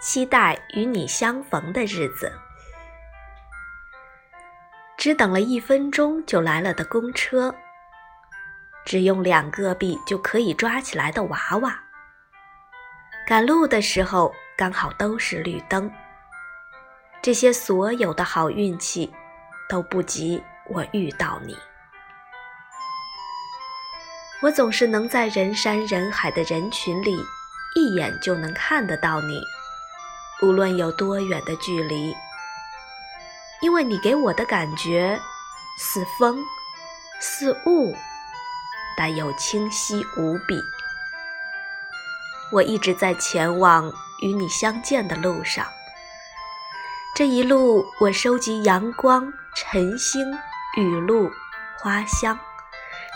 期待与你相逢的日子。只等了一分钟就来了的公车，只用两个币就可以抓起来的娃娃。赶路的时候刚好都是绿灯。这些所有的好运气，都不及我遇到你。我总是能在人山人海的人群里，一眼就能看得到你，无论有多远的距离。因为你给我的感觉，似风，似雾，但又清晰无比。我一直在前往与你相见的路上。这一路，我收集阳光、晨星、雨露、花香，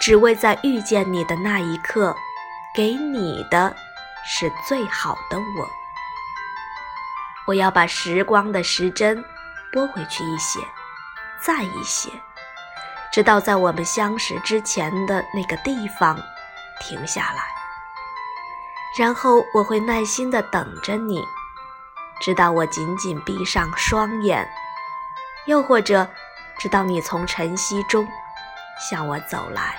只为在遇见你的那一刻，给你的是最好的我。我要把时光的时针拨回去一些，再一些，直到在我们相识之前的那个地方停下来。然后我会耐心地等着你。直到我紧紧闭上双眼，又或者，直到你从晨曦中向我走来。